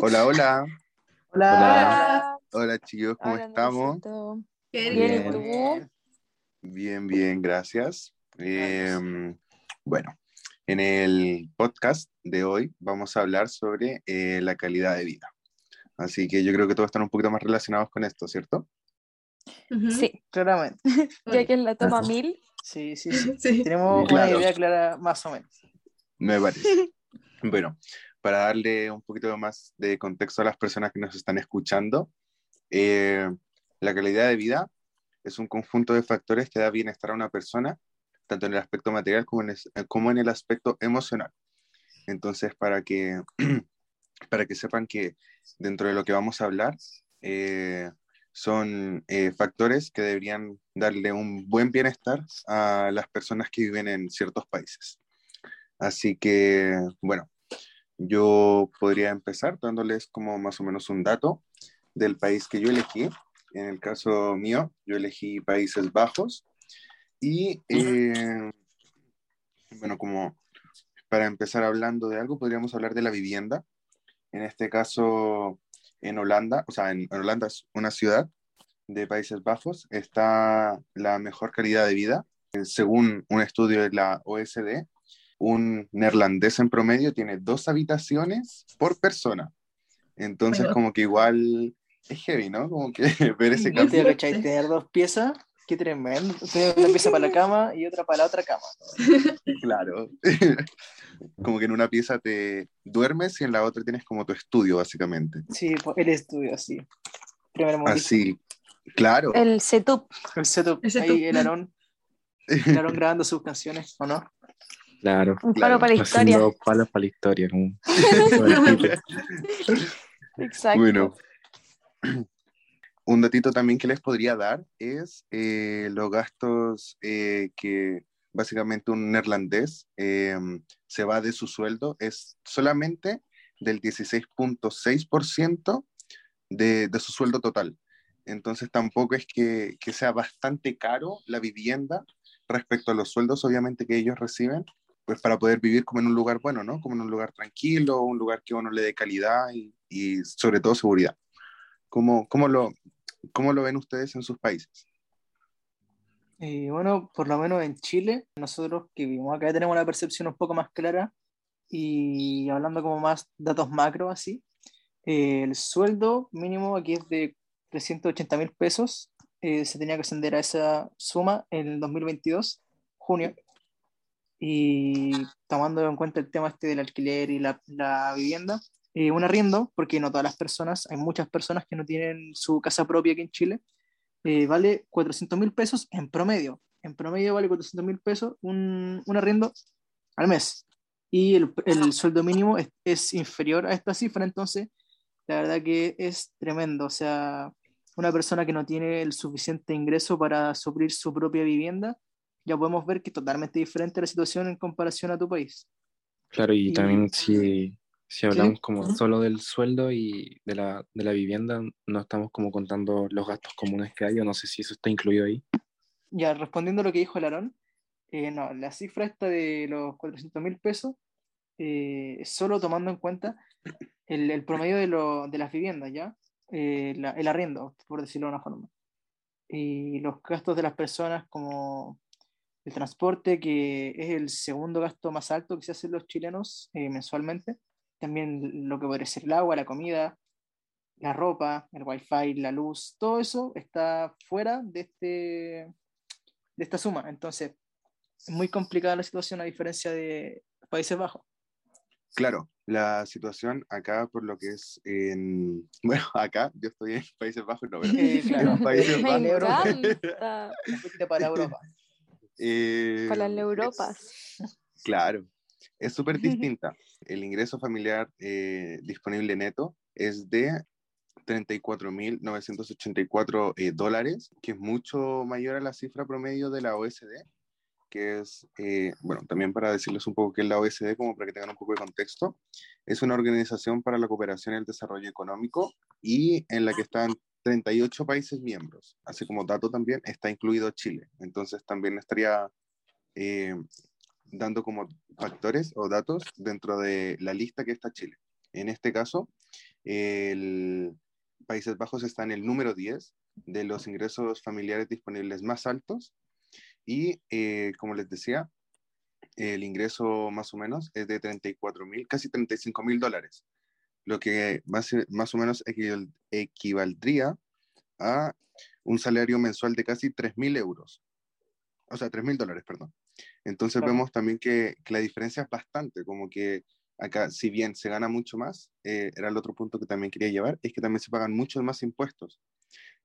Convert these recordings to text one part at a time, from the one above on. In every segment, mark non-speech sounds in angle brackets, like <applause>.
Hola, hola. Hola. Hola, chicos, ¿cómo Hola, estamos? Bien, ¿y bien. tú? Bien, bien, gracias. Eh, bueno, en el podcast de hoy vamos a hablar sobre eh, la calidad de vida. Así que yo creo que todos están un poquito más relacionados con esto, ¿cierto? Sí, Claramente. <laughs> ya que es la toma mil, Sí, sí, <laughs> sí. Sí. Tenemos Claro. una idea clara más o menos. Me parece. <laughs> Bueno, para darle un poquito más de contexto a las personas que nos están escuchando, eh, la calidad de vida es un conjunto de factores que da bienestar a una persona, tanto en el aspecto material como en, en el aspecto emocional. Entonces, para que, <clears throat> para que sepan que dentro de lo que vamos a hablar, eh, son eh, factores que deberían darle un buen bienestar a las personas que viven en ciertos países. Así que, bueno, yo podría empezar dándoles como más o menos un dato del país que yo elegí. En el caso mío, yo elegí Países Bajos. Y, eh, bueno, como para empezar hablando de algo, podríamos hablar de la vivienda. En este caso, en Holanda, o sea, en, en Holanda es una ciudad de Países Bajos, está la mejor calidad de vida. Según un estudio de la OSD, un neerlandés en promedio tiene dos habitaciones por persona. Entonces, Bueno. como que igual es heavy, ¿no? Como que <laughs> ver ese Sí, ¿Te cambio. cachai? Tener dos piezas, qué tremendo. Tener una pieza para la cama y otra para la otra cama. <laughs> Claro. <laughs> Como que en una pieza te duermes y en la otra tienes como tu estudio, básicamente. Sí, pues, el estudio, así. Primer. Así, claro. el setup. El setup. El setup. Ahí el Aarón. El Aarón grabando sus canciones, ¿o no? Claro, Un Claro, palo para la historia. haciendo palos para la historia. Exacto. Bueno, un datito también que les podría dar es eh, los gastos eh, que básicamente un neerlandés eh, se va de su sueldo, es solamente del 16.6% de, de su sueldo total. Entonces tampoco es que, que sea bastante caro la vivienda respecto a los sueldos, obviamente, que ellos reciben, pues para poder vivir como en un lugar bueno, ¿no? Como en un lugar tranquilo, un lugar que uno le dé calidad y, y sobre todo seguridad. ¿Cómo, cómo, lo, ¿Cómo lo ven ustedes en sus países? Y bueno, por lo menos en Chile, nosotros que vivimos acá tenemos una percepción un poco más clara y hablando como más datos macro así, eh, el sueldo mínimo aquí es de 380 mil pesos, eh, se tenía que ascender a esa suma en el 2022, junio, y tomando en cuenta el tema este del alquiler y la, la vivienda, eh, un arriendo, porque no todas las personas, hay muchas personas que no tienen su casa propia aquí en Chile, eh, vale 400 mil pesos en promedio. En promedio vale 400 mil pesos un, un arriendo al mes. Y el, el sueldo mínimo es, es inferior a esta cifra, entonces la verdad que es tremendo. O sea, una persona que no tiene el suficiente ingreso para suplir su propia vivienda, ya podemos ver que es totalmente diferente la situación en comparación a tu país. Claro, y Y- también si, si hablamos Sí. como solo del sueldo y de la, de la vivienda, no estamos como contando los gastos comunes que hay, o no sé si eso está incluido ahí. Ya, respondiendo a lo que dijo el Aarón, eh, no, la cifra esta de los 400 mil pesos, eh, solo tomando en cuenta el, el promedio de, lo- de las viviendas, ¿ya? Eh, la- el arriendo, por decirlo de una forma. Y los gastos de las personas como el transporte, que es el segundo gasto más alto que se hacen los chilenos eh, mensualmente. También lo que podría ser el agua, la comida, la ropa, el wifi, la luz, todo eso está fuera de, este, de esta suma. Entonces, es muy complicada la situación a diferencia de Países Bajos. Claro, la situación acá, por lo que es en. <laughs> Bueno, acá, yo estoy en Países Bajos, no, pero <laughs> Eh, claro, En Países fuiste <laughs> para Europa. Eh, Para las es- Europas. claro, es súper <laughs> distinta. El ingreso familiar eh, disponible neto es de 34.984 eh, dólares, que es mucho mayor a la cifra promedio de la OSD, que es, eh, bueno, también para decirles un poco qué es la OSD, como para que tengan un poco de contexto, es una organización para la cooperación y el desarrollo económico y en la que están 38 países miembros. Así como dato también está incluido Chile. Entonces también estaría eh, dando como factores o datos dentro de la lista que está Chile. En este caso, El Países Bajos está en el número 10 de los ingresos familiares disponibles más altos y, eh, como les decía, el ingreso más o menos es de 34 mil, casi 35 mil dólares, lo que más, más o menos equival- equivaldría a un salario mensual de casi 3 mil euros. O sea, 3 mil dólares, perdón. Entonces Claro. vemos también que, que la diferencia es bastante, como que acá, si bien se gana mucho más, eh, era el otro punto que también quería llevar, es que también se pagan muchos más impuestos,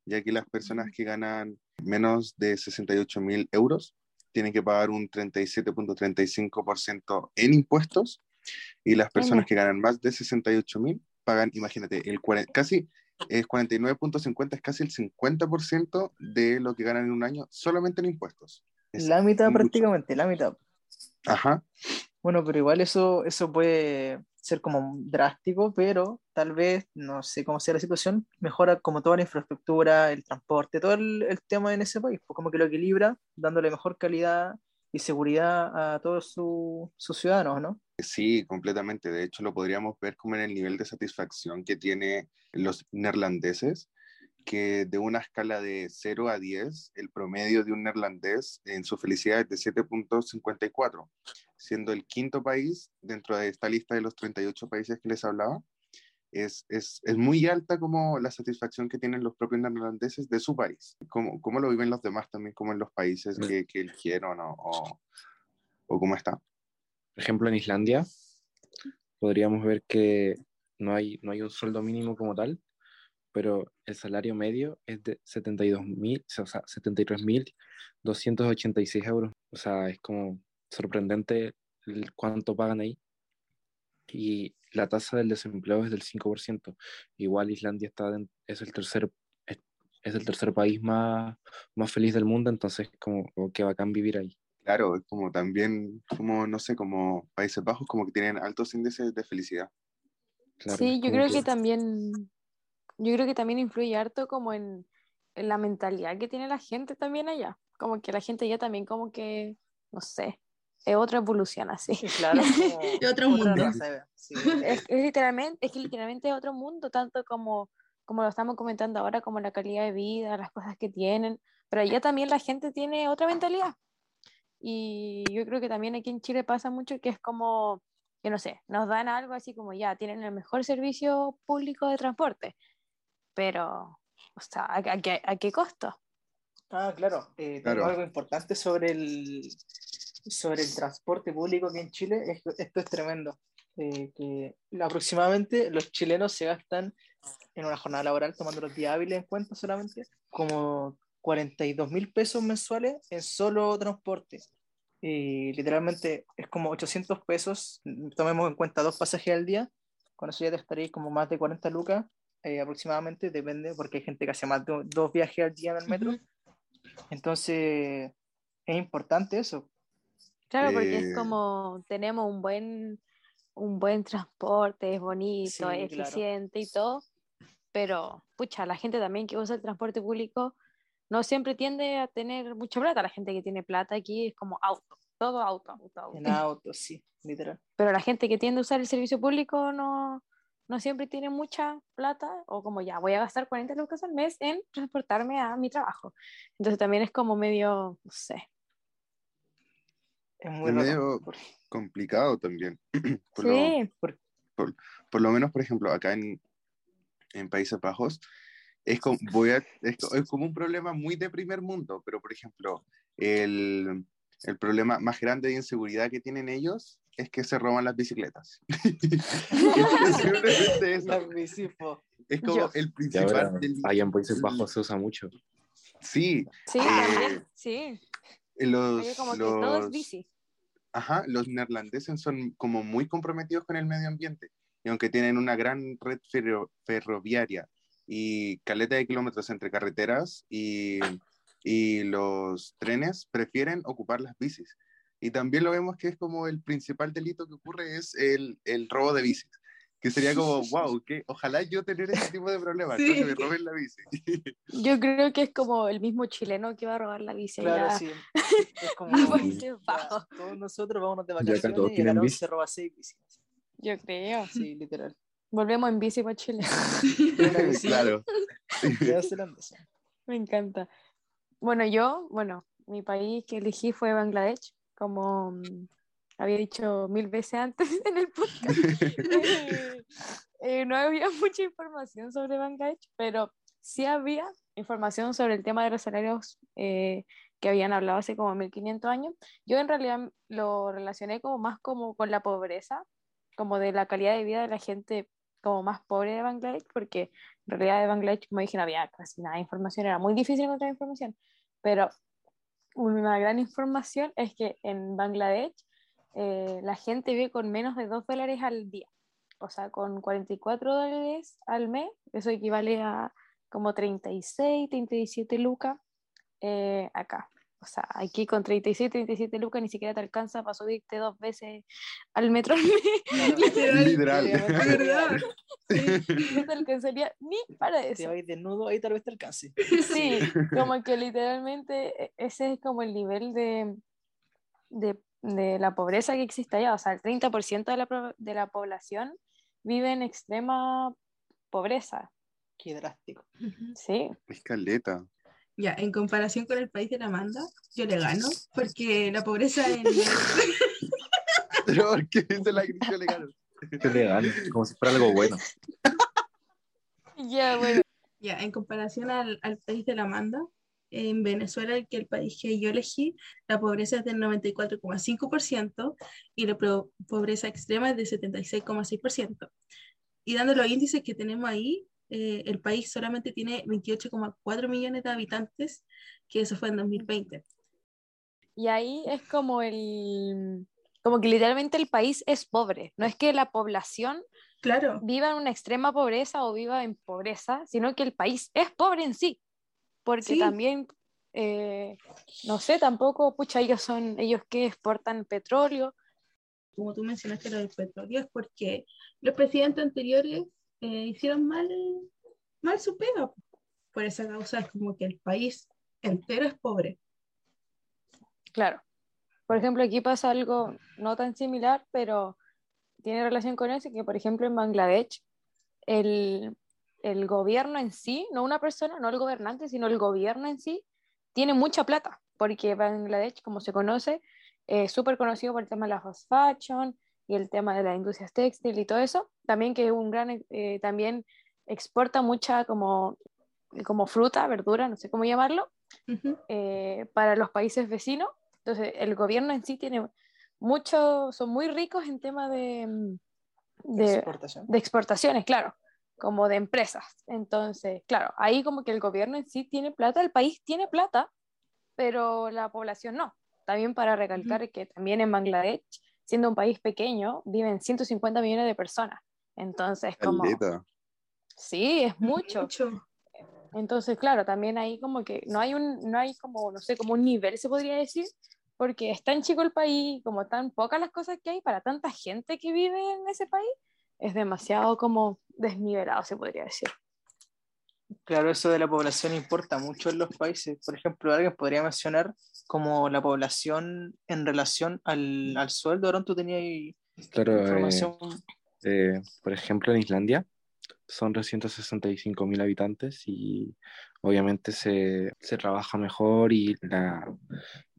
ya que las personas que ganan menos de 68 mil euros tienen que pagar un 37.35% en impuestos y las personas que ganan más de 68 mil pagan, imagínate, el 40, casi es 49.50, es casi el 50% de lo que ganan en un año solamente en impuestos. Es La mitad mucho. prácticamente, la mitad. Ajá, Bueno, pero igual eso, eso puede ser como drástico, pero tal vez, no sé cómo sea la situación, mejora como toda la infraestructura, el transporte, todo el, el tema en ese país, pues como que lo equilibra, dándole mejor calidad y seguridad a todos su- sus ciudadanos, ¿no? sí, completamente. De hecho, lo podríamos ver como en el nivel de satisfacción que tienen los neerlandeses, que de una escala de 0 a 10, el promedio de un neerlandés en su felicidad es de 7.54, siendo el quinto país dentro de esta lista de los 38 países que les hablaba. Es, es, es muy alta como la satisfacción que tienen los propios neerlandeses de su país. ¿Cómo, cómo lo viven los demás también, como en los países que, que eligieron o, o, o cómo está? Por ejemplo, en Islandia podríamos ver que no hay, no hay un sueldo mínimo como tal, pero el salario medio es de 72.000, o sea, 73.286 euros. O sea, es como sorprendente el cuánto pagan ahí. Y la tasa del desempleo es del 5%. Igual Islandia está es el tercer es, es el tercer país más, más feliz del mundo, entonces como oh, qué bacán vivir ahí. Claro, es como también, como, no sé, como Países Bajos, como que tienen altos índices de felicidad. Claro, Sí, yo como creo que también, yo creo que también influye harto como en, en la mentalidad que tiene la gente también allá. Como que la gente allá también como que, no sé, es otra evolución así. Sí, claro, De <laughs> otro mundo. sí. Es, es literalmente, es que literalmente es otro mundo, tanto como, como lo estamos comentando ahora, como la calidad de vida, las cosas que tienen, pero allá también la gente tiene otra mentalidad. Y yo creo que también aquí en Chile pasa mucho que es como, que no sé, nos dan algo así como ya, tienen el mejor servicio público de transporte, pero, o sea, ¿a, a qué, a qué costo? Ah, claro. Eh, Claro. tengo algo importante sobre el, sobre el transporte público aquí en Chile. Es- esto es tremendo. Eh, que aproximadamente los chilenos se gastan en una jornada laboral, tomando los días hábiles en cuenta solamente, como 42 mil pesos mensuales en solo transporte. Y literalmente es como 800 pesos, tomemos en cuenta dos pasajes al día, con eso ya te estaréis como más de 40 lucas eh, aproximadamente, depende, porque hay gente que hace más de dos viajes al día en el metro. Entonces, es importante eso. Claro, porque Eh, es como tenemos un buen, un buen transporte, es bonito, Sí, es claro. eficiente y todo, pero pucha, la gente también que usa el transporte público no siempre tiende a tener mucha plata. La gente que tiene plata aquí es como auto, todo auto, auto, auto. En auto, sí, literal. <laughs> Pero la gente que tiende a usar el servicio público no, no siempre tiene mucha plata o como ya, voy a gastar 40 lucas al mes en transportarme a mi trabajo. Entonces también es como medio, no sé. Es muy Es medio Por- complicado también. <clears throat> por, lo, Sí, por lo menos, por ejemplo, acá en, en Países Bajos, es como, voy a, es, es como un problema muy de primer mundo, pero por ejemplo, el, el problema más grande de inseguridad que tienen ellos es que se roban las bicicletas. <laughs> <laughs> es. Es como Yo- el principal ahora, delito. ahí en Países Bajos se usa mucho. Sí, sí, Eh, también, sí. los, Oye, como que todo es los- bici. Ajá, los neerlandeses son como muy comprometidos con el medio ambiente. Y aunque tienen una gran red ferro- ferroviaria y caleta de kilómetros entre carreteras y, y los trenes, prefieren ocupar las bicis. Y también lo vemos que es como el principal delito que ocurre es el, el robo de bicis. Que sería <laughs> como, wow, que ojalá yo tener ese tipo de problemas, Sí. no que me roben la bici. <laughs> Yo creo que es como el mismo chileno que va a robar la bici Claro, allá sí. Es <laughs> como. a Sí. Países ya, Bajos. todos nosotros vámonos de acá vacaciones todos y el bici. se roba seis bicis. Yo creo. Sí, literal. Volvemos en bici para Chile. Sí. claro. Me encanta. Bueno, yo, bueno, mi país que elegí fue Bangladesh, como mm, había dicho mil veces antes <laughs> en el podcast. <laughs> Eh, eh, no había mucha información sobre Bangladesh, pero sí había información sobre el tema de los salarios eh, que habían hablado hace como 1500 años. Yo en realidad lo relacioné como más como con la pobreza, como de la calidad de vida de la gente como más pobre de Bangladesh, porque en realidad de Bangladesh, como dije, no había casi nada de información, era muy difícil encontrar información, pero una gran información es que en Bangladesh eh, la gente vive con menos de 2 dólares al día, o sea, con 44 dólares al mes, eso equivale a como 36, 37 lucas eh, acá. O sea, aquí con 36, 37 lucas ni siquiera te alcanza para subirte dos veces al metro al mes. <laughs> Literal. Literal. Verdad. No te alcanzaría ni para Te eso. vais desnudo, ahí tal vez te alcance. Sí, como que literalmente e- ese es como el nivel de, de, de la pobreza que existe allá. O sea, el 30% de la, de la población vive en extrema pobreza. Qué drástico. Sí, Escaleta. Ya, en comparación con el país de la Amanda, yo le gano, porque la pobreza en... <laughs> Pero ¿por qué dice la crítica legal? Qué legal, como si fuera algo bueno. <laughs> ya bueno. Ya, en comparación al, al país de la Amanda, en Venezuela, que el país que yo elegí, la pobreza es del 94,5% y la pobreza extrema es del 76,6%. Y dando los índices que tenemos ahí, eh, el país solamente tiene 28,4 millones de habitantes, que eso fue en 2020. Y ahí es como el, como que literalmente el país es pobre. No es que la población Claro, viva en una extrema pobreza o viva en pobreza, sino que el país es pobre en sí. Porque Sí. también, eh, no sé, tampoco, pucha, ellos son, ellos que exportan petróleo. como tú mencionaste lo del petróleo, es porque los presidentes anteriores eh, hicieron mal, mal su pega. Por esa causa es como que el país entero es pobre. Claro. Por ejemplo, aquí pasa algo no tan similar, pero tiene relación con eso, que por ejemplo en Bangladesh, el, el gobierno en sí, no una persona, no el gobernante, sino el gobierno en sí, tiene mucha plata, porque Bangladesh, como se conoce, es súper conocido por el tema de la fast fashion y el tema de las industrias textil y todo eso. También que es un gran, eh, también exporta mucha como, como fruta, verdura, no sé cómo llamarlo, eh, para los países vecinos. Entonces, el gobierno en sí tiene mucho, son muy ricos en tema de, mm, de, Exportación. de exportaciones, claro, como de empresas. Entonces, claro, ahí como que el gobierno en sí tiene plata, el país tiene plata, pero la población no. También para recalcar que también en Bangladesh, siendo un país pequeño, viven 150 millones de personas. Entonces, como, sí, es mucho. Mucho. Entonces, claro, también ahí como que no hay un, no hay como, no sé, como un nivel, se podría decir, porque es tan chico el país, como tan pocas las cosas que hay para tanta gente que vive en ese país, es demasiado como desnivelado, se podría decir. Claro, eso de la población importa mucho en los países. Por ejemplo, alguien podría mencionar como la población en relación al, al sueldo. Ahora tú tenías ahí Claro, eh, información. eh, por ejemplo, en Islandia son 365 mil habitantes y obviamente se, se trabaja mejor y, la,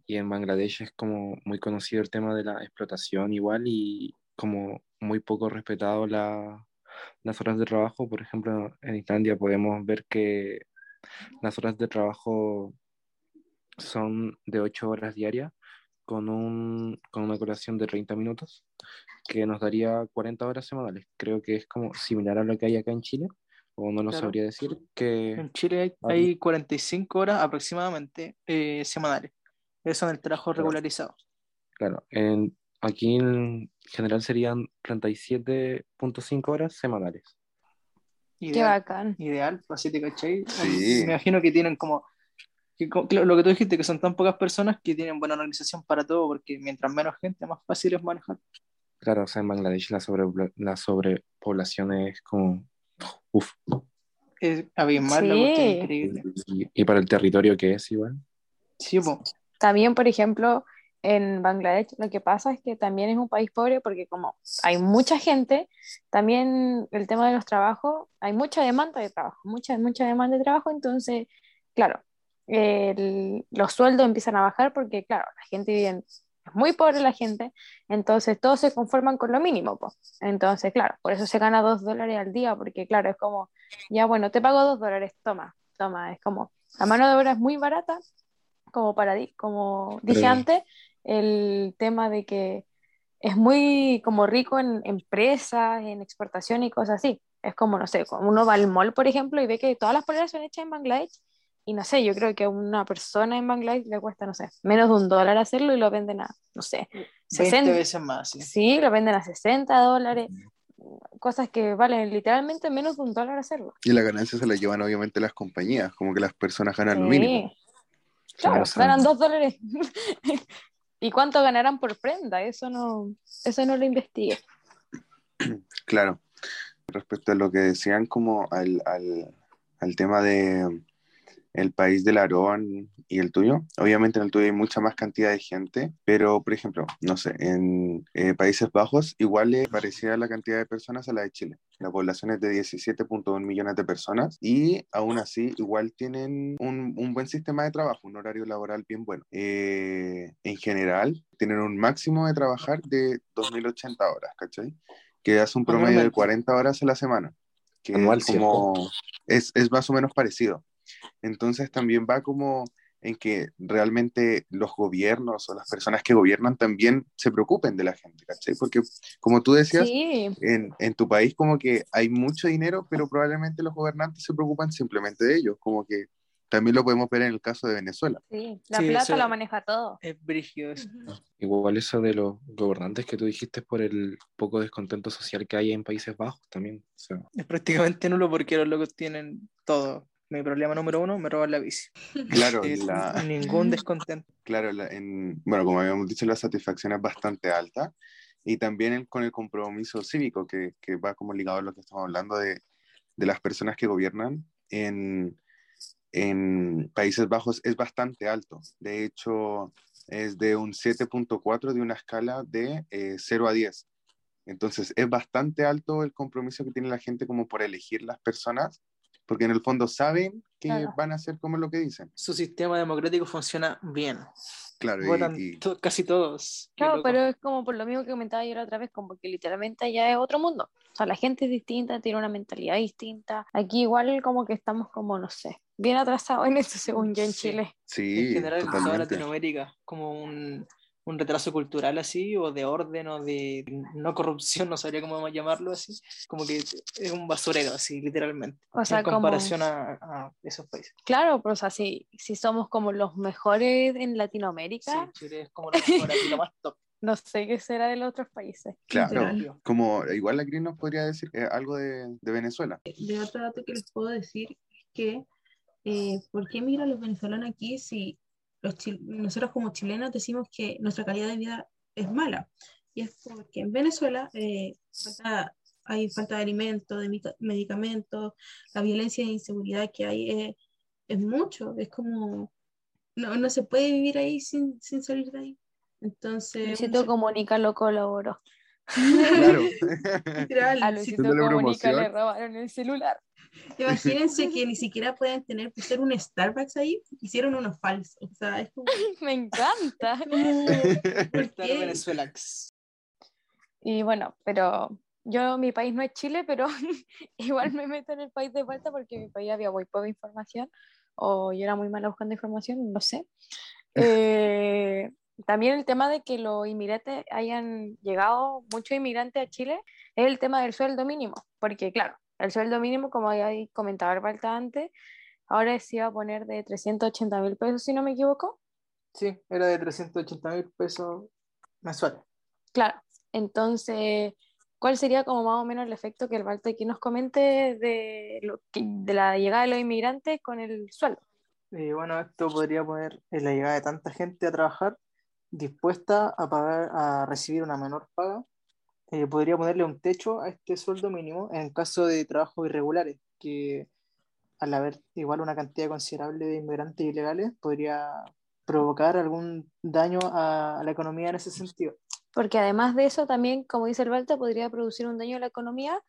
y en Bangladesh es como muy conocido el tema de la explotación igual y como muy poco respetado la, las horas de trabajo. Por ejemplo, en Islandia podemos ver que las horas de trabajo son de 8 horas diarias con, un, con una colación de 30 minutos que nos daría 40 horas semanales. Creo que es como similar a lo que hay acá en Chile, o no lo Claro. sabría decir, que En Chile hay, hay 45 horas aproximadamente eh, semanales. Eso en el trabajo regularizado. claro, en, aquí en general serían 37.5 horas semanales. Qué Ideal, bacán. ideal, así te cachai. Sí. Me imagino que tienen como, que co- claro, lo que tú dijiste, que son tan pocas personas que tienen buena organización para todo, porque mientras menos gente, más fácil es manejar. Claro, o sea, en Bangladesh la, sobre, la sobrepoblación es como... Uf. Es abismal, la Sí. increíble. Y, y para el territorio que es igual. Sí, po. También, por ejemplo, en Bangladesh lo que pasa es que también es un país pobre porque como hay mucha gente, también el tema de los trabajos, hay mucha demanda de trabajo, mucha, mucha demanda de trabajo, entonces, claro, el- los sueldos empiezan a bajar porque, claro, la gente vive en- es muy pobre la gente, entonces todos se conforman con lo mínimo, po. Entonces, claro, por eso se gana dos dólares al día, porque, claro, es como, ya bueno, te pago dos dólares, toma, toma, es como, la mano de obra es muy barata, como para, di- como dije Pero- antes, el tema de que es muy como rico en empresas, en exportación y cosas así. Es como, no sé, como uno va al mall, por ejemplo, y ve que todas las poleras son hechas en Bangladesh. Y no sé, yo creo que a una persona en Bangladesh le cuesta, no sé, menos de un dólar hacerlo y lo venden a, no sé, 20 60. veces más, sí. Sí, lo venden a 60 dólares. Cosas que valen literalmente menos de un dólar hacerlo. Y la ganancia se la llevan obviamente las compañías, como que las personas ganan lo Sí. mínimo. Claro, ganan dos dólares. <laughs> ¿Y cuánto ganarán por prenda? Eso no, eso no lo investigué. Claro. Respecto a lo que decían como al, al, al tema de el país del Aarón y el tuyo, obviamente en el tuyo hay mucha más cantidad de gente, pero por ejemplo, no sé, en eh, Países Bajos igual es parecida la cantidad de personas a la de Chile. La población es de 17.1 millones de personas y aún así igual tienen un, un buen sistema de trabajo, un horario laboral bien bueno. Eh, en general, tienen un máximo de trabajar de 2.080 horas, ¿cachai? Que hace un promedio de Anualmente. 40 horas a la semana, que Anual, como es, es más o menos parecido. Entonces también va como en que realmente los gobiernos o las personas que gobiernan también se preocupen de la gente, ¿cachai? Porque como tú decías, Sí, en, en tu país como que hay mucho dinero, pero probablemente los gobernantes se preocupan simplemente de ellos, como que también lo podemos ver en el caso de Venezuela. sí. La Sí, plata lo maneja todo. Es brígido eso. Igual eso de los gobernantes que tú dijiste por el poco descontento social que hay en Países Bajos también. O sea, Es prácticamente nulo porque los locos tienen todo. Mi problema número uno, me roban la bici. Claro, <laughs> la, Ningún descontento. claro la- en, bueno, como habíamos dicho, la satisfacción es bastante alta y también el- con el compromiso cívico que, que va como ligado a lo que estamos hablando de, de las personas que gobiernan en, en Países Bajos es bastante alto. De hecho, es de un 7.4 de una escala de eh, 0 a 10. Entonces, es bastante alto el compromiso que tiene la gente como por elegir las personas, porque en el fondo saben que Claro. van a hacer como lo que dicen. Su sistema democrático funciona bien. Claro, y- Votan y, to- casi todos. Claro, pero es como por lo mismo que comentaba yo la otra vez, como que literalmente allá es otro mundo. O sea, la gente es distinta, tiene una mentalidad distinta. Aquí igual como que estamos como, no sé, bien atrasados en eso según yo en Sí. Chile. en sí, general en toda. Latinoamérica, como un, un retraso cultural así, o de orden, o de no corrupción, <laughs> no sabría cómo llamarlo así, como que es un basurero, así, literalmente, O sea, en como- comparación a, a esos países. Claro, pero o sea, si, si somos como los mejores en Sí, Latinoamérica, Chile es como lo mejor aquí, lo más <laughs> top. no sé qué será de los otros países. Claro, Literal. como igual la Cris nos podría decir eh, algo de, de Venezuela. De otro dato que les puedo decir es que, eh, ¿por qué migran los venezolanos aquí si los chil- nosotros como chilenos decimos que nuestra calidad de vida es mala? Y es porque en Venezuela eh, falta- hay falta de alimentos, de medicamentos, la violencia e inseguridad que hay eh, es mucho, es como, no, no se puede vivir ahí sin, sin salir de ahí. Entonces, Luisito Comunica lo colaboró. Claro. <laughs> literal, A si- Luisito Comunica le robaron el celular. <laughs> Imagínense que ni siquiera pueden tener ser un Starbucks ahí, hicieron uno falso. O sea, es como, <laughs> Me encanta. <laughs> Venezuela. Y bueno, pero yo, mi país no es Chile, pero igual me meto en el país de vuelta porque en mi país había muy poca información o yo era muy mala buscando información, no sé. Eh, también el tema de que los inmigrantes hayan llegado, muchos inmigrantes a Chile, es el tema del sueldo mínimo, porque claro, el sueldo mínimo, como había comentado Alberta antes, ahora se iba a poner de 380 mil pesos, si no me equivoco. Sí, era de 380 mil pesos mensuales. Claro, entonces, ¿cuál sería como más o menos el efecto que el Balto aquí nos comente de, lo que- de la llegada de los inmigrantes con el sueldo? Eh, bueno, esto podría poner en la llegada de tanta gente a trabajar dispuesta a pagar, a recibir una menor paga. Eh, podría ponerle un techo a este sueldo mínimo en caso de trabajos irregulares, que al haber igual una cantidad considerable de inmigrantes ilegales, podría provocar algún daño a, a la economía en ese sentido. Porque además de eso, también, como dice el Balta, podría producir un daño a la economía,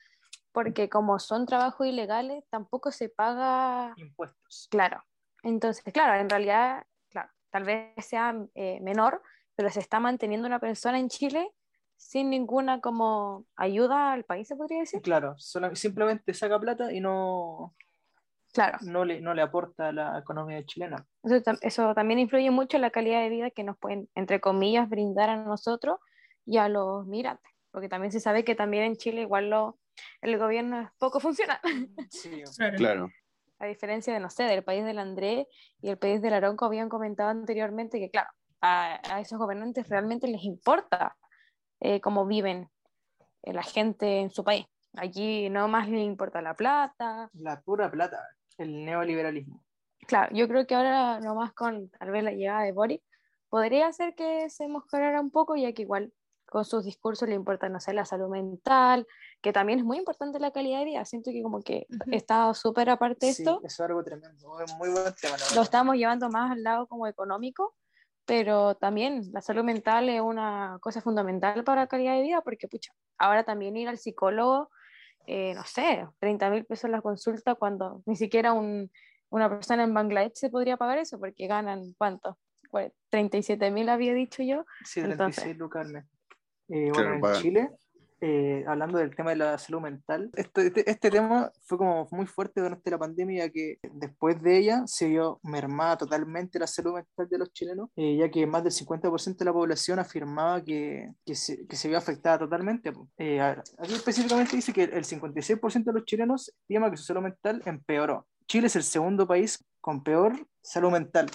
porque como son trabajos ilegales, tampoco se paga, Impuestos. claro. Entonces, claro, en realidad, claro, tal vez sea eh, menor, pero se está manteniendo una persona en Chile sin ninguna como ayuda al país, se podría decir. Claro, sola- simplemente saca plata y no, Claro, no, le, no le aporta a la economía chilena. eso, eso también influye mucho en la calidad de vida que nos pueden, entre comillas, brindar a nosotros y a los migrantes, porque también se sabe que también en Chile igual lo, el gobierno es poco funcional. Sí, <laughs> Claro. Claro. a diferencia de, no sé, del país del André y el país del Aronco habían comentado anteriormente que, claro, a, a esos gobernantes realmente les importa eh, cómo viven eh, la gente en su país. Allí no más les importa la plata. la pura plata, el neoliberalismo. Claro, yo creo que ahora nomás con tal vez la llegada de Boris podría ser que se mejorara un poco, ya que igual con sus discursos le importa, no sé, la salud mental, que también es muy importante la calidad de vida. Siento que como que está súper aparte Sí, esto. eso es algo tremendo, es muy buen tema. lo estamos llevando más al lado como económico, pero también la salud mental es una cosa fundamental para la calidad de vida, porque pucha, ahora también ir al psicólogo, eh, no sé, 30 mil pesos la consulta cuando ni siquiera un- una persona en Bangladesh se podría pagar eso, porque ganan, ¿cuánto? Cua- 37 mil había dicho yo. Sí, Entonces. 36 lucas al mes. Eh, bueno, en. Chile, eh, hablando del tema de la salud mental, este, este, este tema fue como muy fuerte durante la pandemia, que después de ella se vio mermada totalmente la salud mental de los chilenos, eh, ya que más del 50% de la población afirmaba que, que, se, que se vio afectada totalmente. Eh, ver, aquí específicamente dice que el 56% de los chilenos estima que su salud mental empeoró. Chile es el segundo país con peor salud mental.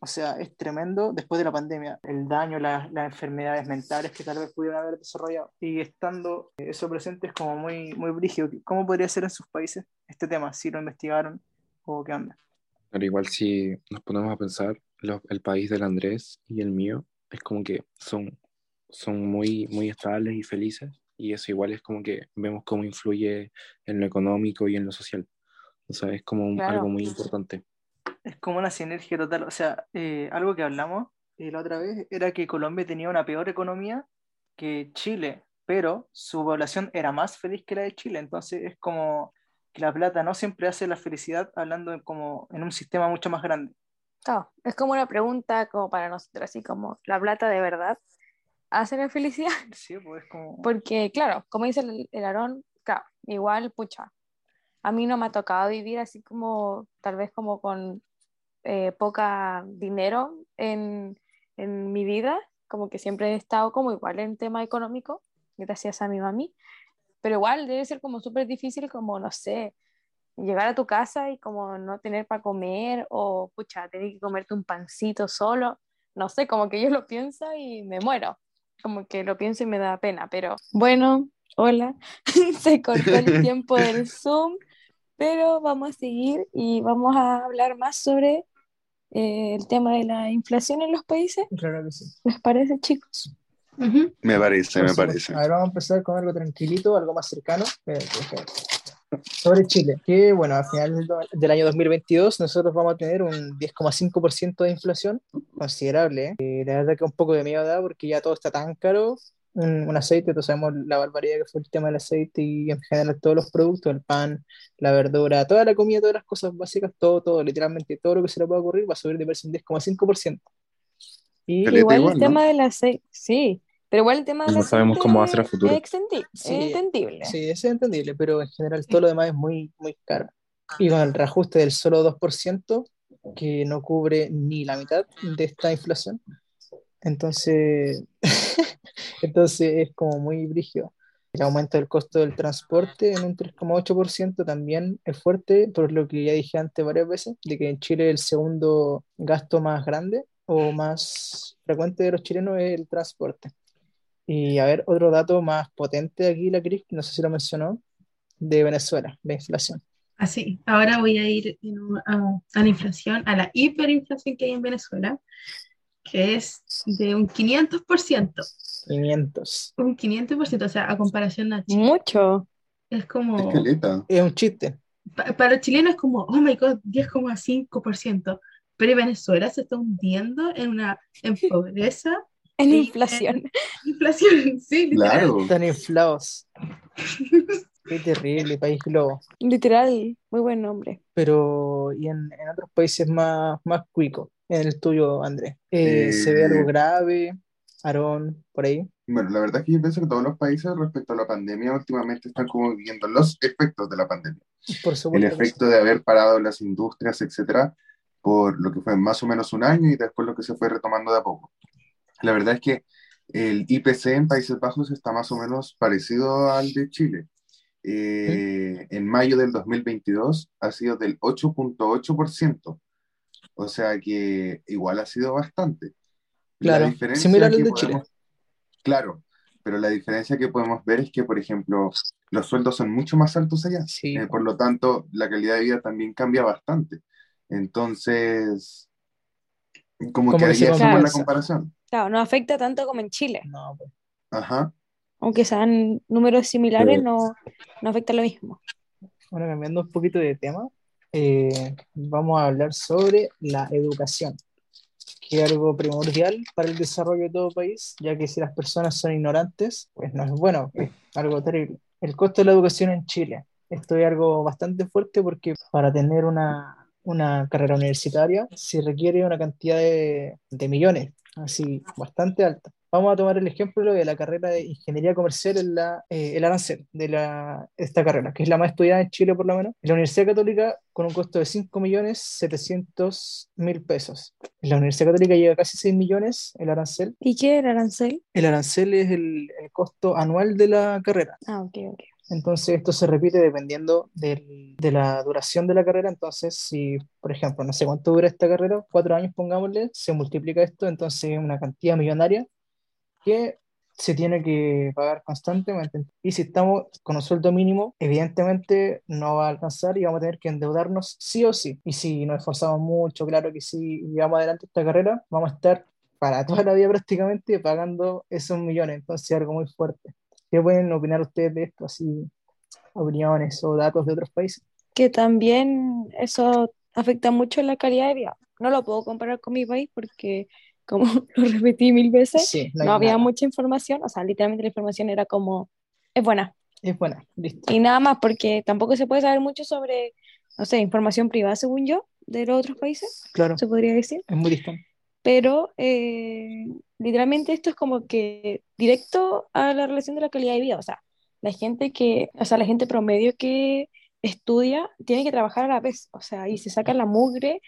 O sea, es tremendo después de la pandemia, el daño, la- las enfermedades mentales que tal vez pudieron haber desarrollado. Y estando eh, eso presente es como muy, muy brígido. ¿Cómo podría ser en sus países este tema? ¿Si lo investigaron o qué onda? Pero igual si nos ponemos a pensar, lo- el país del Andrés y el mío es como que son, son muy, muy estables y felices y eso igual es como que vemos cómo influye en lo económico y en lo social. O sea, es como un- Claro. algo muy importante. Es como una sinergia total. O sea, eh, algo que hablamos eh, la otra vez era que Colombia tenía una peor economía que Chile, pero su población era más feliz que la de Chile. Entonces es como que la plata no siempre hace la felicidad hablando en como en un sistema mucho más grande. Claro, es como una pregunta como para nosotros, así como, ¿la plata de verdad hace la felicidad? <laughs> Sí, pues es como... Porque, claro, como dice el, el Aarón, claro, igual, pucha, a mí no me ha tocado vivir así como, tal vez como con eh, poca dinero en, en mi vida, como que siempre he estado como igual en tema económico, gracias a mi mami, pero igual debe ser como súper difícil como, no sé, llegar a tu casa y como no tener para comer o, pucha, tener que comerte un pancito solo, no sé, como que yo lo pienso y me muero como que lo pienso y me da pena, pero bueno, hola, <laughs> se cortó el <laughs> tiempo del Zoom, pero vamos a seguir y vamos a hablar más sobre eh, el tema de la inflación en los países. Claro que sí. ¿Les parece, chicos? Ujú. Me parece, me Por supuesto. parece. A ver, vamos a empezar con algo tranquilito, algo más cercano. Espérate, espérate. Sobre Chile, que bueno, a final del año 2022 nosotros vamos a tener un 10,5% de inflación, considerable. ¿eh? Eh, la verdad que un poco de miedo da porque ya todo está tan caro. Un, un aceite, todos sabemos la barbaridad que fue el tema del aceite y en general todos los productos, el pan, la verdura, toda la comida, todas las cosas básicas, todo, todo, literalmente todo lo que se le pueda ocurrir va a subir de precio un 10,5%. Y Caleta igual, igual, el ¿no? tema del aceite, sí, pero igual el tema del No sabemos aceite cómo va a ser a futuro. Es, extendi- es Sí. entendible. Sí, es entendible, pero en general todo lo demás es muy, muy caro. Y con el reajuste del solo 2%, que no cubre ni la mitad de esta inflación, entonces, <laughs> entonces es como muy brígido. El aumento del costo del transporte en un 3,8% también es fuerte, por lo que ya dije antes varias veces, de que en Chile el segundo gasto más grande o más frecuente de los chilenos es el transporte. Y a ver, otro dato más potente aquí, la Cris, no sé si lo mencionó, de Venezuela, la inflación. Así, ahora voy a ir en un- a, a la inflación, a la hiperinflación que hay en Venezuela, que es de un 500%. 500. Un 500%, o sea, a comparación a Chile. Mucho. Es como, Esqueleta. Es un chiste. pa- para el chileno es como, oh my God, 10,5%. Pero Venezuela se está hundiendo en una en pobreza. <laughs> En inflación. Inflación, <laughs> sí, literal. Claro. Están inflados. <laughs> Qué terrible, país globo. Literal, muy buen nombre. Pero, y en, en otros países más, más cuicos, en el tuyo, Andrés, Eh, ¿se ve Eh, algo grave? Aarón, por ahí. Bueno, la verdad es que yo pienso que todos los países respecto a la pandemia últimamente están como viviendo los efectos de la pandemia. Por El supuesto. sí. efecto de haber parado las industrias, etcétera, por lo que fue más o menos un año y después lo que se fue retomando de a poco. La verdad es que el IPC en Países Bajos está más o menos parecido al de Chile. Eh, En mayo del 2022 ha sido del 8.8%, o sea que igual ha sido bastante. La Claro, diferencia similar al que de Chile. Claro, pero la diferencia que podemos ver es que, por ejemplo, los sueldos son mucho más altos allá. Sí. Eh, por lo tanto, la calidad de vida también cambia bastante. Entonces, como, Como que que ahí hacemos la comparación. Claro, no afecta tanto como en Chile. No, pues. Ajá. Aunque sean números similares, Pero- no, no afecta lo mismo. Bueno, cambiando un poquito de tema, eh, vamos a hablar sobre la educación, que es algo primordial para el desarrollo de todo país, ya que si las personas son ignorantes, pues no es bueno, es algo terrible. El costo de la educación en Chile. Esto es algo bastante fuerte porque para tener una, una carrera universitaria se requiere una cantidad de, de millones, así bastante alta. Vamos a tomar el ejemplo de la carrera de ingeniería comercial en la, eh, el arancel de la, esta carrera, que es la más estudiada en Chile por lo menos. En la Universidad Católica con un costo de 5.700.000 pesos. En la Universidad Católica llega casi 6 millones el arancel. ¿Y qué era arancel? El arancel es el, el costo anual de la carrera. Ah, ok, ok. Entonces esto se repite dependiendo del- de la duración de la carrera. Entonces si, por ejemplo, no sé cuánto dura esta carrera, cuatro años pongámosle, se multiplica esto, entonces es una cantidad millonaria que se tiene que pagar constantemente. Y si estamos con un sueldo mínimo, evidentemente no va a alcanzar y vamos a tener que endeudarnos sí o sí. Y si nos esforzamos mucho, claro que sí, y llevamos adelante esta carrera, vamos a estar para toda la vida <laughs> prácticamente pagando esos millones. Entonces es algo muy fuerte. ¿Qué pueden opinar ustedes de esto? Así, opiniones o datos de otros países. Que también eso afecta mucho la calidad de vida. No lo puedo comparar con mi país porque, como <laughs> lo repetí mil veces, Sí, no, había nada. mucha información. O sea, literalmente la información era como, es buena. Es buena, listo. Y nada más, porque tampoco se puede saber mucho sobre, no sé, información privada, según yo, de los otros países, Claro, se podría decir. es muy distante. Pero eh, literalmente esto es como que directo a la relación de la calidad de vida. O sea, la gente que, o sea, la gente promedio que estudia tiene que trabajar a la vez. O sea, y se saca la mugre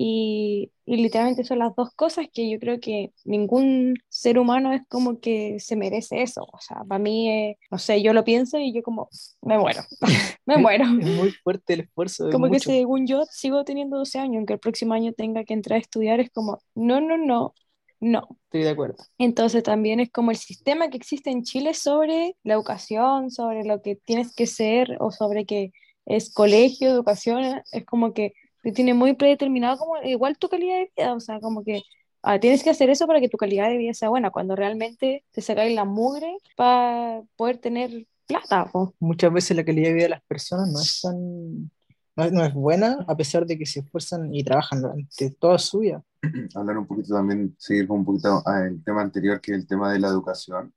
y, y literalmente son las dos cosas que yo creo que ningún ser humano es como que se merece eso. O sea, para mí, eh, no sé, yo lo pienso y yo como, me muero, <laughs> me muero. <laughs> Es muy fuerte el esfuerzo. es Como que según yo sigo teniendo 12 años, aunque el próximo año tenga que entrar a estudiar, es como, no, no, no, no. Estoy de acuerdo. Entonces también es como el sistema que existe en Chile sobre la educación, sobre lo que tienes que ser o sobre que es colegio, educación, es como que tiene muy predeterminado como igual tu calidad de vida, o sea, como que ah, tienes que hacer eso para que tu calidad de vida sea buena, cuando realmente te sacáis la mugre para poder tener plata, po. Muchas veces la calidad de vida de las personas no es tan, no es, no es buena a pesar de que se esfuerzan y trabajan durante toda su vida. Hablar un poquito también, seguir con un poquito al tema anterior, que es el tema de la educación.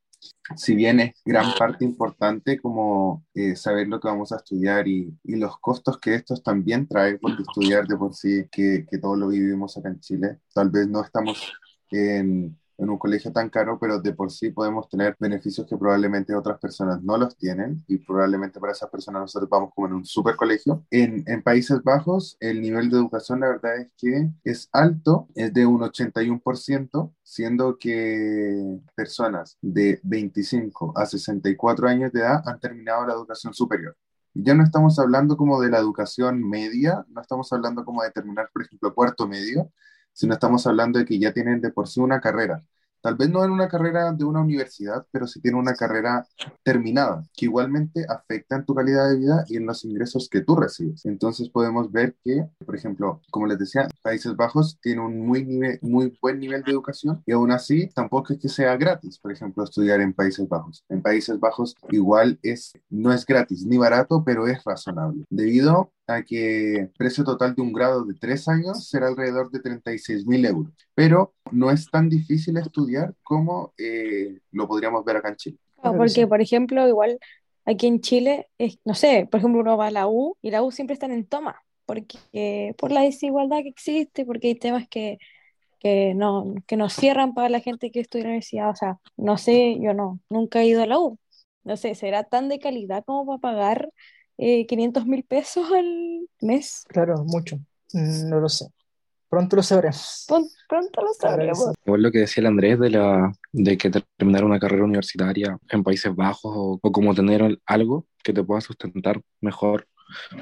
Si bien es gran parte importante como eh, saber lo que vamos a estudiar y, y los costos que estos también trae, porque estudiar de por sí, que, que todos lo vivimos acá en Chile, tal vez no estamos en, en un colegio tan caro, pero de por sí podemos tener beneficios que probablemente otras personas no los tienen y probablemente para esas personas nosotros vamos como en un super colegio. En, en Países Bajos el nivel de educación la verdad es que es alto, es de un 81%, siendo que personas de 25 a 64 años de edad han terminado la educación superior. Ya no estamos hablando como de la educación media, no estamos hablando como de terminar, por ejemplo, cuarto medio, sino estamos hablando de que ya tienen de por sí una carrera. Tal vez no en una carrera de una universidad, pero sí tienen una carrera terminada, que igualmente afecta en tu calidad de vida y en los ingresos que tú recibes. Entonces podemos ver que, por ejemplo, como les decía, Países Bajos tiene un muy, nivel, muy buen nivel de educación y aún así tampoco es que sea gratis, por ejemplo, estudiar en Países Bajos. En Países Bajos igual es, no es gratis ni barato, pero es razonable, debido a que el precio total de un grado de tres años será alrededor de 36 mil euros, pero no es tan difícil estudiar como eh, lo podríamos ver acá en Chile. Claro, porque, por ejemplo, igual aquí en Chile, es, no sé, por ejemplo, uno va a la U y la U siempre están en toma, porque por la desigualdad que existe, porque hay temas que, que, no, que nos cierran para la gente que estudia en la universidad. O sea, no sé, yo no, nunca he ido a la U. No sé, ¿será tan de calidad como para pagar eh, 500 mil pesos al mes? Claro, mucho. Mm, No lo sé. Pronto lo sabremos. Pronto lo sabremos. Igual lo que decía el Andrés de, la, de que terminar una carrera universitaria en Países Bajos o, o como tener al- algo que te pueda sustentar mejor,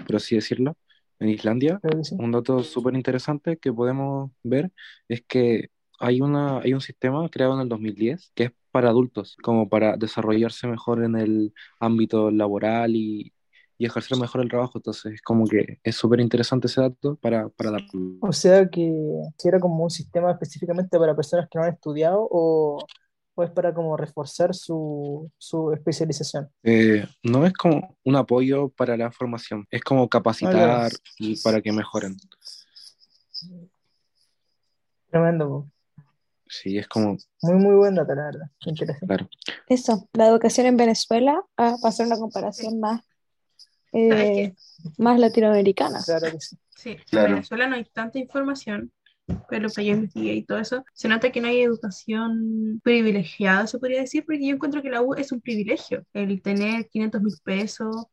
por así decirlo, en Islandia, sí. un dato súper interesante que podemos ver es que hay, una, hay un sistema creado en el 2010 que es para adultos, como para desarrollarse mejor en el ámbito laboral y, y ejercer mejor el trabajo. Entonces, como que es súper interesante ese dato para, para darlo. O sea que si era como un sistema específicamente para personas que no han estudiado o, o es para como reforzar su, su especialización. Eh, no es como un apoyo para la formación, es como capacitar y para que mejoren. Tremendo. po. Sí, es como, Muy, muy buen dato, la verdad. Interesante. claro. Eso, la educación en Venezuela, ah, para hacer una comparación más, eh, más latinoamericana. Claro que sí. Sí, Claro. en Venezuela no hay tanta información, pero para yo investigué y todo eso, se nota que no hay educación privilegiada, se podría decir, porque yo encuentro que la U es un privilegio, el tener 500 mil pesos,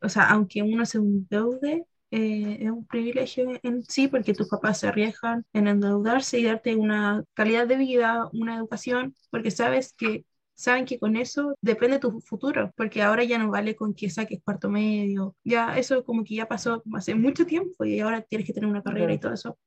o sea, aunque uno se endeude, eh, es un privilegio en sí, porque tus papás se arriesgan en endeudarse y darte una calidad de vida, una educación, porque sabes que saben que con eso depende tu futuro, porque ahora ya no vale con que saques cuarto medio, ya eso como que ya pasó hace mucho tiempo y ahora tienes que tener una carrera y todo eso.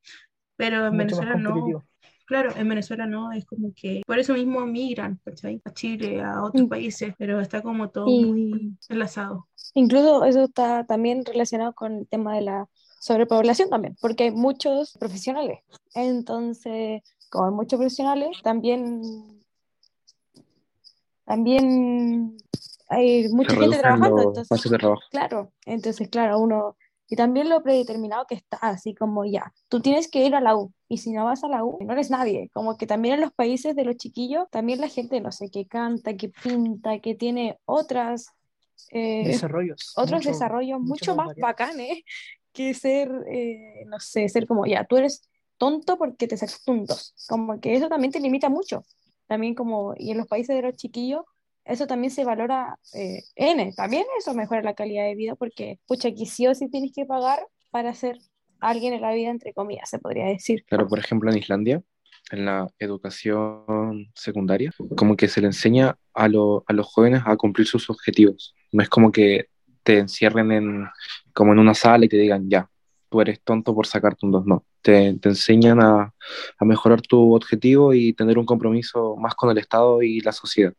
Pero en Mucho Venezuela no, claro, en Venezuela no, es como que por eso mismo migran, ¿cachai? A Chile, a otros Mm. países, pero está como todo Y- muy enlazado. Incluso eso está también relacionado con el tema de la sobrepoblación también, porque hay muchos profesionales. Entonces, como hay muchos profesionales, también, también hay mucha Se gente trabajando. Entonces, de trabajo. claro, entonces, claro, uno... Y también lo predeterminado que está, así como ya, tú tienes que ir a la U, y si no vas a la U, no eres nadie. Como que también en los países de los chiquillos, también la gente, no sé, que canta, que pinta, que tiene otras... eh, Desarrollos. otros mucho- desarrollos mucho, más variados. bacanes que ser, eh, no sé, ser como, ya, tú eres tonto porque te sacas puntos. Como que eso también te limita mucho. También como, y en los países de los chiquillos, eso también se valora eh, N. También eso mejora la calidad de vida porque, pucha, aquí sí o sí tienes que pagar para ser alguien en la vida, entre comillas, se podría decir. Claro, por ejemplo, en Islandia, en la educación secundaria, como que se le enseña a, a los jóvenes a cumplir sus objetivos. No es como que te encierren en, como en una sala y te digan, ya, tú eres tonto por sacarte un 2, no. Te, te enseñan a, a mejorar tu objetivo y tener un compromiso más con el Estado y la sociedad.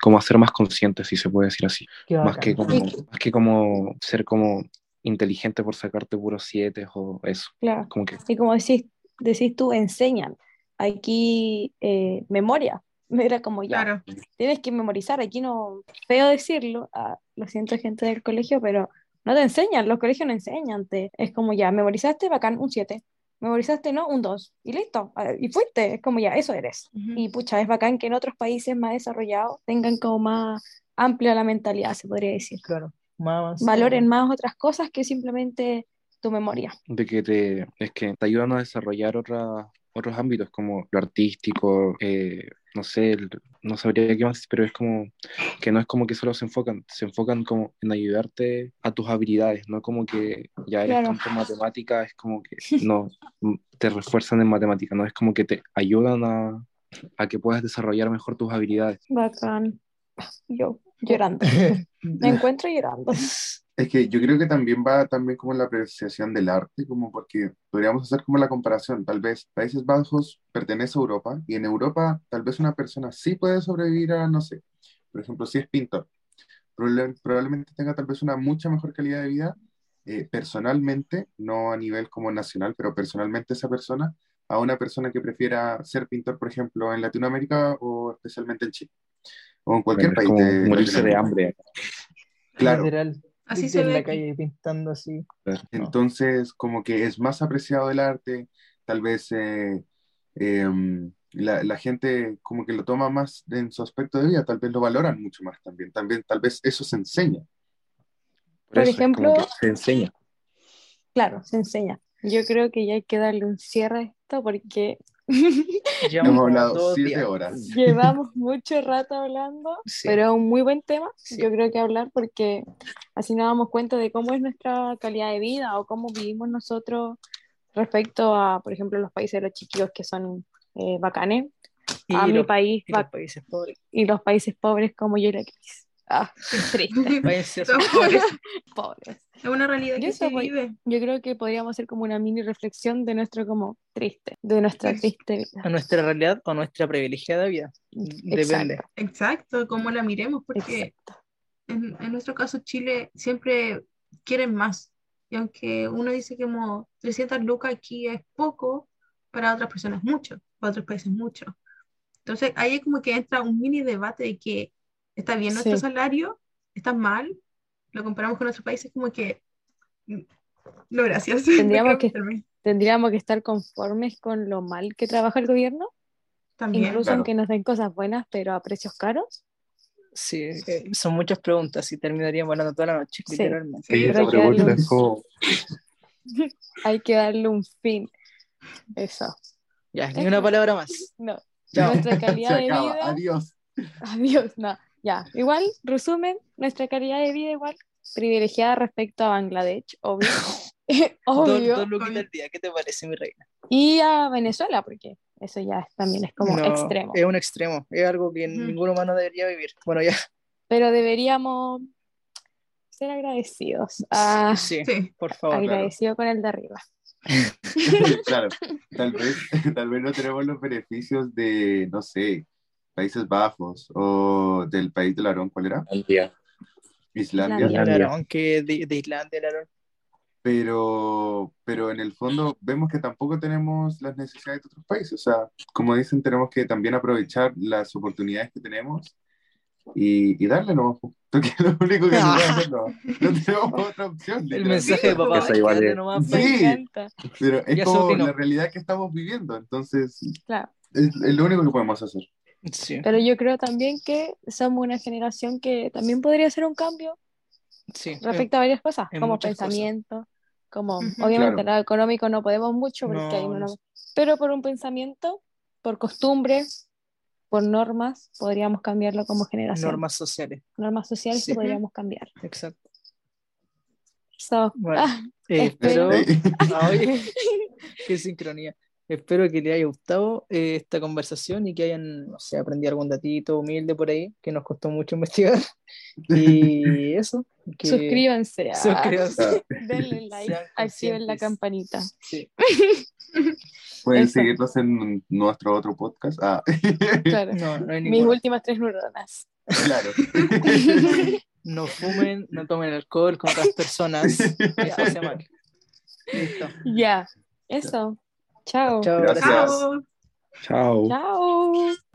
Como a ser más conscientes, si se puede decir así. Más que como, más que como ser como inteligente por sacarte puros siete o eso. Claro. Como que Y como decís, decís tú, enseñan. Aquí eh, memoria. <laughs> Era como ya, Claro, tienes que memorizar. Aquí no, feo decirlo, ah, lo siento gente del colegio, pero no te enseñan, los colegios no enseñan. Te, es como ya, memorizaste, bacán, un 7. Memorizaste, no, un 2. Y listo. Y fuiste, es como ya, eso eres. Y pucha, es bacán que en otros países más desarrollados tengan como más amplia la mentalidad, se podría decir. Claro. Más, Valoren más otras cosas que simplemente tu memoria. de que te, es que te ayudan a desarrollar otra- otros ámbitos como lo artístico, eh, no sé, no sabría qué más, pero es como que no es como que solo se enfocan, se enfocan como en ayudarte a tus habilidades, no como que ya eres Claro. tonto en matemática, es como que no, te refuerzan en matemática, no es como que te ayudan a, a que puedas desarrollar mejor tus habilidades. Bacán. Yo llorando. <laughs> Me encuentro llorando. Es que yo creo que también va también como la apreciación del arte, como porque podríamos hacer como la comparación, tal vez Países Bajos pertenece a Europa y en Europa tal vez una persona sí puede sobrevivir a, no sé, por ejemplo, si es pintor, probable- probablemente tenga tal vez una mucha mejor calidad de vida eh, personalmente, no a nivel como nacional, pero personalmente esa persona, a una persona que prefiera ser pintor, por ejemplo, en Latinoamérica o especialmente en Chile, o en cualquier Es país como de morirse de hambre. Claro. Literal. Así en se ve la calle pintando así. Entonces, como que es más apreciado el arte, tal vez eh, em, la, la gente como que lo toma más en su aspecto de vida, tal vez lo valoran mucho más también, también tal vez eso se enseña. Por, eso ejemplo- se enseña. Claro, se enseña. Yo creo que ya hay que darle un cierre a esto porque <laughs> Llevamos Hemos hablado siete días. horas. <laughs> llevamos mucho rato hablando, Sí. pero es un muy buen tema. Sí. Yo creo que hablar porque así nos damos cuenta de cómo es nuestra calidad de vida o cómo vivimos nosotros respecto a, por ejemplo, los países de los chiquillos que son eh, bacanes, Y a mi los- país y los países pobres. y los países pobres como yo y la Cris. Ah, qué triste, Todos <laughs> pobres. pobres. Es una realidad Y que se vive. Yo creo que podríamos hacer como una mini reflexión de nuestro como triste, de nuestra Sí. triste vida. a nuestra realidad o nuestra privilegiada vida. Depende. Exacto, Exacto, cómo la miremos, porque en, en nuestro caso Chile siempre quieren más. Y aunque uno dice que como 300 lucas aquí es poco, para otras personas mucho, para otros países mucho. Entonces ahí como que entra un mini debate de que está bien nuestro Sí. salario, está mal, lo comparamos con otros países como que... mm, <laughs> No, gracias. Tendríamos que-. Tendríamos que estar conformes con lo mal que trabaja el gobierno, También. incluso claro. aunque nos den cosas buenas, pero a precios caros. Sí, eh, son muchas preguntas y terminaríamos hablando toda la noche, Sí. literalmente. Sí, hay que darle un- es <laughs> como, Hay que darle un fin. Eso. Ya, ni una palabra más. <laughs> No. Chao. Nuestra se calidad de acaba, vida. adiós. Adiós, no. Ya, igual, resumen, nuestra calidad de vida igual privilegiada respecto a Bangladesh, obvio. <laughs> <laughs> Obvio. dos luquitas obvio. al día, ¿qué te parece, mi reina? Y a Venezuela, porque eso ya es- también es como No, extremo. Es un extremo, es algo que ningún humano debería vivir. Bueno, ya, Pero deberíamos ser agradecidos. Ah, sí, Sí. por favor. claro. agradecido con el de arriba. <laughs> claro, tal vez, tal vez no tenemos los beneficios de, no sé, Países Bajos o del país del Aarón, ¿cuál era? Islandia. Islandia. Claro, aunque de, de Islandia, claro. Pero, pero en el fondo vemos que tampoco tenemos las necesidades de otros países. O sea, como dicen, tenemos que también aprovechar las oportunidades que tenemos y, y darle nomás. po. Porque es lo único que se puede hacer, no, no tenemos otra opción. El mensaje de papá, Esa igual es- nomás, Sí. Me encanta. Pero es Ya como se la realidad que estamos viviendo. Entonces, Claro. es, es lo único que podemos hacer. Sí, Pero yo creo también que somos una generación que también podría hacer un cambio sí. respecto a varias cosas, en como muchas cosas. pensamiento, como Ujú. obviamente Claro. lado económico no podemos mucho porque No, ahí no no nos- pero por un pensamiento, por costumbre, por normas, podríamos cambiarlo como generación. Normas sociales, Normas sociales que Sí. podríamos cambiar. exacto. So, Bueno, ah, <laughs> Eh, Espero- espero, Ah, oye, qué sincronía. Espero que les haya gustado eh, esta conversación y que hayan, no sé, aprendido algún datito humilde por ahí, que nos costó mucho <laughs> investigar. Y eso, que suscríbanse, suscríbanse. <laughs> <laughs> denle like, activen la campanita. Sí. Pueden Eso. seguirnos en nuestro otro podcast. Ah, Claro. No, no hay Mis últimas tres neuronas. claro. No fumen, no tomen alcohol con otras personas. Eso hace mal. Listo. Ya, eso. Chao. Chao, Gracias. gracias. Chao. Chao. Chao.